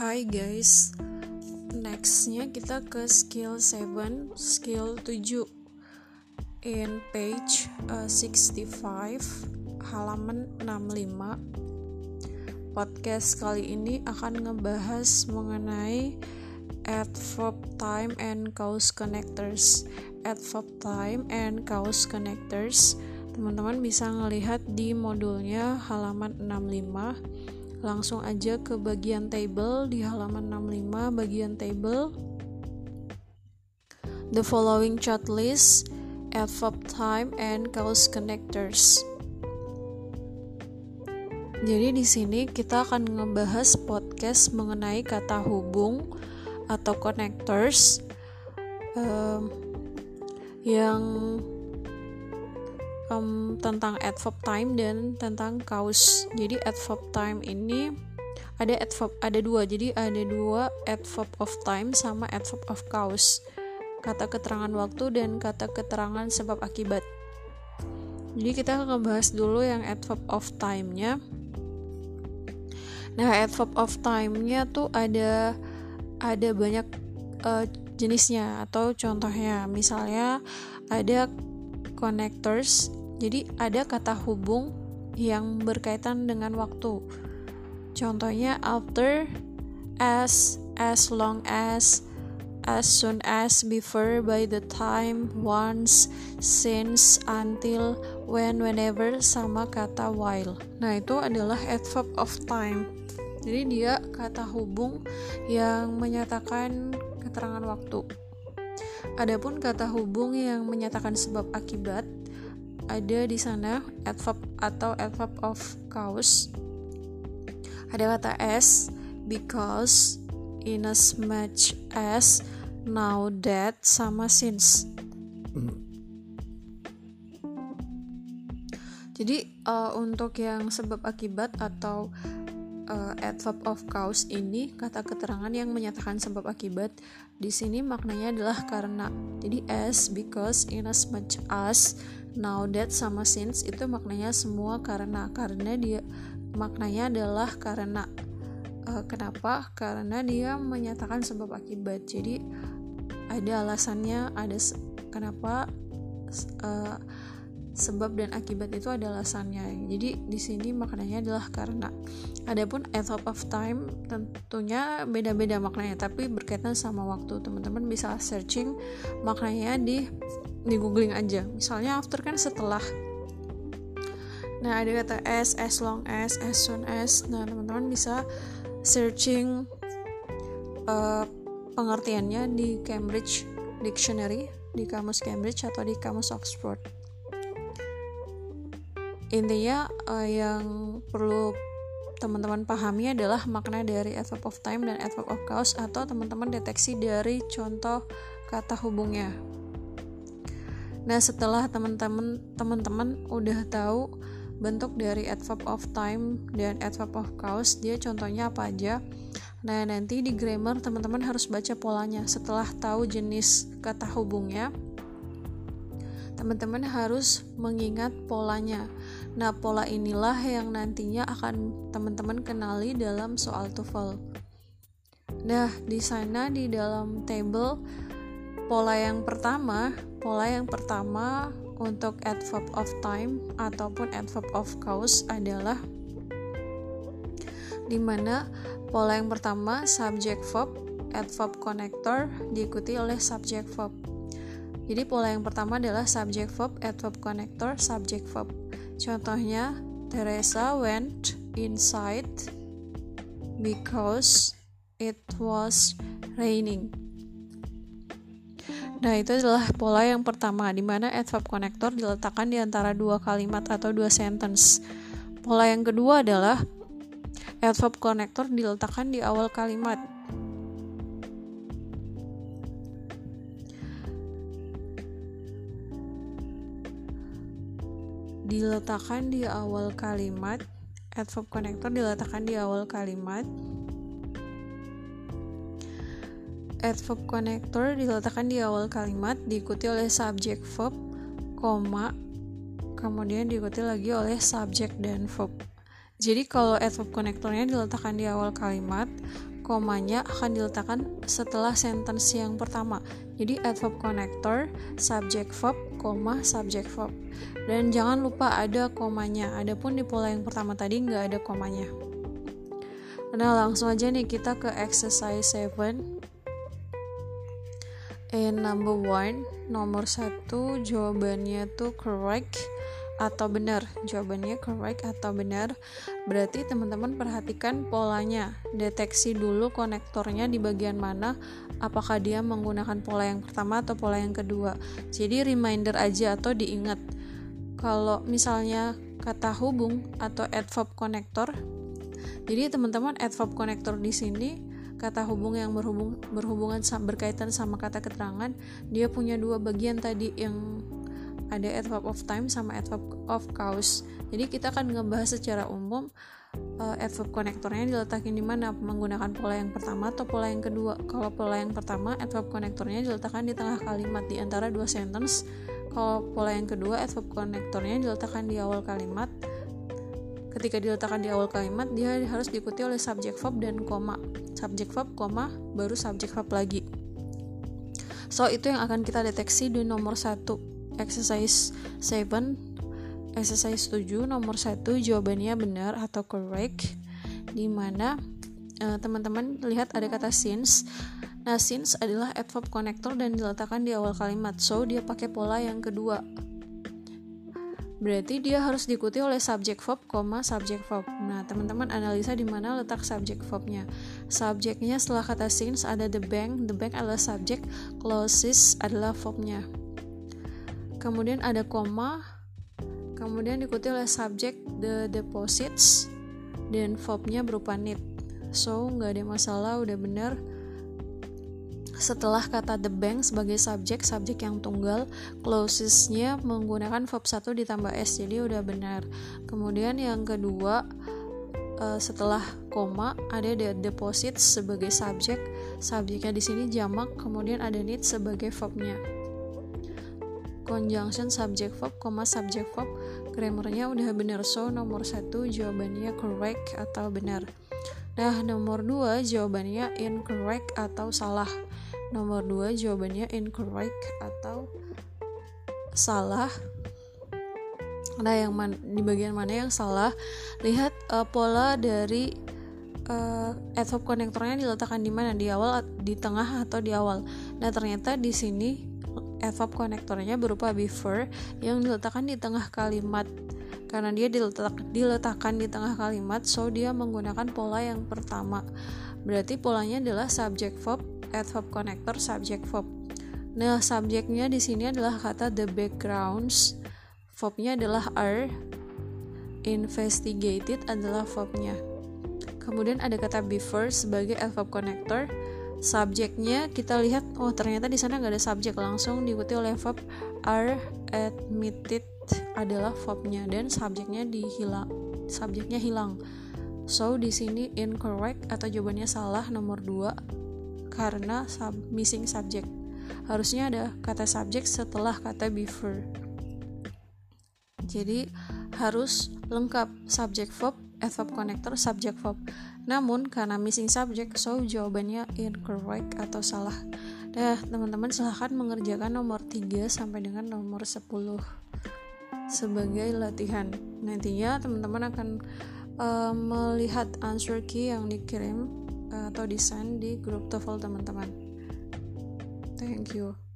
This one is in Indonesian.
Hai guys Nextnya kita ke skill 7 Skill 7 In page uh, 65 Halaman 65 Podcast kali ini akan ngebahas mengenai Adverb time and cause connectors. Adverb time and cause connectors. Teman-teman bisa ngelihat di modulnya halaman 65 langsung aja ke bagian table di halaman 65 bagian table. The following chart list adverb time and cause connectors. Jadi di sini kita akan ngebahas podcast mengenai kata hubung atau connectors um, yang um, tentang adverb time dan tentang cause. Jadi adverb time ini ada adverb ada dua. Jadi ada dua adverb of time sama adverb of cause. Kata keterangan waktu dan kata keterangan sebab akibat. Jadi kita akan bahas dulu yang adverb of time-nya. Nah, adverb of time-nya tuh ada ada banyak uh, jenisnya atau contohnya. Misalnya ada connectors jadi ada kata hubung yang berkaitan dengan waktu. Contohnya after, as, as long as, as soon as, before, by the time, once, since, until, when, whenever, sama kata while. Nah, itu adalah adverb of time. Jadi dia kata hubung yang menyatakan keterangan waktu. Adapun kata hubung yang menyatakan sebab akibat ada di sana adverb atau adverb of cause. Ada kata as, because, in as much as, now that, sama since. Jadi uh, untuk yang sebab akibat atau uh, adverb of cause ini kata keterangan yang menyatakan sebab akibat di sini maknanya adalah karena. Jadi as, because, in as much as, now that sama since itu maknanya semua karena karena dia maknanya adalah karena uh, kenapa? Karena dia menyatakan sebab akibat. Jadi ada alasannya ada kenapa uh, sebab dan akibat itu ada alasannya jadi di sini maknanya adalah karena adapun adverb of time tentunya beda-beda maknanya tapi berkaitan sama waktu. Teman-teman bisa searching maknanya di di googling aja. Misalnya after kan setelah. Nah ada kata as as long as as soon as nah teman-teman bisa searching uh, pengertiannya di Cambridge Dictionary di kamus Cambridge atau di kamus Oxford intinya uh, yang perlu teman-teman pahami adalah makna dari adverb of time dan adverb of cause atau teman-teman deteksi dari contoh kata hubungnya Nah, setelah teman-teman teman-teman udah tahu bentuk dari adverb of time dan adverb of cause, dia contohnya apa aja. Nah, nanti di grammar teman-teman harus baca polanya. Setelah tahu jenis kata hubungnya, teman-teman harus mengingat polanya. Nah, pola inilah yang nantinya akan teman-teman kenali dalam soal TOEFL. Nah, di sana di dalam table pola yang pertama, pola yang pertama untuk adverb of time ataupun adverb of cause adalah di mana pola yang pertama subject verb adverb connector diikuti oleh subject verb jadi pola yang pertama adalah subject verb adverb connector subject verb contohnya Teresa went inside because it was raining Nah, itu adalah pola yang pertama, di mana adverb connector diletakkan di antara dua kalimat atau dua sentence. Pola yang kedua adalah adverb connector diletakkan di awal kalimat. Diletakkan di awal kalimat, adverb connector diletakkan di awal kalimat. adverb connector diletakkan di awal kalimat diikuti oleh subject verb, koma, kemudian diikuti lagi oleh subject dan verb. Jadi kalau adverb connectornya diletakkan di awal kalimat, komanya akan diletakkan setelah sentence yang pertama. Jadi adverb connector, subject verb, koma, subject verb. Dan jangan lupa ada komanya. Adapun di pola yang pertama tadi nggak ada komanya. Nah langsung aja nih kita ke exercise 7 And number one, nomor satu jawabannya tuh correct atau benar? Jawabannya correct atau benar? Berarti teman-teman perhatikan polanya. Deteksi dulu konektornya di bagian mana. Apakah dia menggunakan pola yang pertama atau pola yang kedua? Jadi reminder aja atau diingat. Kalau misalnya kata hubung atau adverb konektor jadi teman-teman adverb konektor di sini kata hubung yang berhubung berhubungan berkaitan sama kata keterangan dia punya dua bagian tadi yang ada adverb of time sama adverb of cause jadi kita akan ngebahas secara umum uh, adverb konektornya diletakin di mana menggunakan pola yang pertama atau pola yang kedua. Kalau pola yang pertama adverb konektornya diletakkan di tengah kalimat di antara dua sentence. Kalau pola yang kedua adverb konektornya diletakkan di awal kalimat. Ketika diletakkan di awal kalimat dia harus diikuti oleh subject verb dan koma. Subject verb koma baru subject verb lagi. So itu yang akan kita deteksi di nomor satu exercise 7 exercise 7 nomor 1 jawabannya benar atau correct. Di mana uh, teman-teman lihat ada kata since. Nah since adalah adverb connector dan diletakkan di awal kalimat. So dia pakai pola yang kedua. Berarti dia harus diikuti oleh subject verb, koma subject verb. Nah, teman-teman analisa di mana letak subject verbnya. Subjeknya setelah kata since ada the bank, the bank adalah subject, closes adalah verbnya kemudian ada koma. Kemudian diikuti oleh subject the deposits. Dan verbnya berupa need. So nggak ada masalah udah bener. Setelah kata the bank sebagai subjek subjek yang tunggal closesnya menggunakan verb 1 ditambah s jadi udah benar kemudian yang kedua uh, setelah koma ada the deposits sebagai subjek. Subjeknya di sini jamak kemudian ada need sebagai verbnya conjunction subject verb, koma subject verb, grammarnya udah benar. So, nomor satu jawabannya correct atau benar. Nah, nomor dua jawabannya incorrect atau salah. Nomor dua jawabannya incorrect atau salah. Nah, yang man, di bagian mana yang salah? Lihat uh, pola dari uh, adverb konektornya diletakkan di mana? Di awal, di tengah atau di awal. Nah, ternyata di sini adverb konektornya berupa before yang diletakkan di tengah kalimat. Karena dia diletak, diletakkan di tengah kalimat so dia menggunakan pola yang pertama. Berarti polanya adalah subject verb adverb connector subject verb nah subjeknya di sini adalah kata the backgrounds. Verbnya adalah are investigated adalah verbnya kemudian ada kata before sebagai adverb connector subjeknya kita lihat oh ternyata di sana nggak ada subjek langsung diikuti oleh verb are admitted adalah verbnya dan subjeknya dihilang subjeknya hilang. So di sini incorrect atau jawabannya salah nomor 2 karena sub missing subject. Harusnya ada kata subjek setelah kata before. Jadi harus lengkap subject verb adverb connector subject verb namun karena missing subject so jawabannya incorrect atau salah Nah, teman-teman silahkan mengerjakan nomor 3 sampai dengan nomor 10 sebagai latihan. Nantinya teman-teman akan uh, melihat answer key yang dikirim uh, atau desain di grup TOEFL teman-teman. Thank you.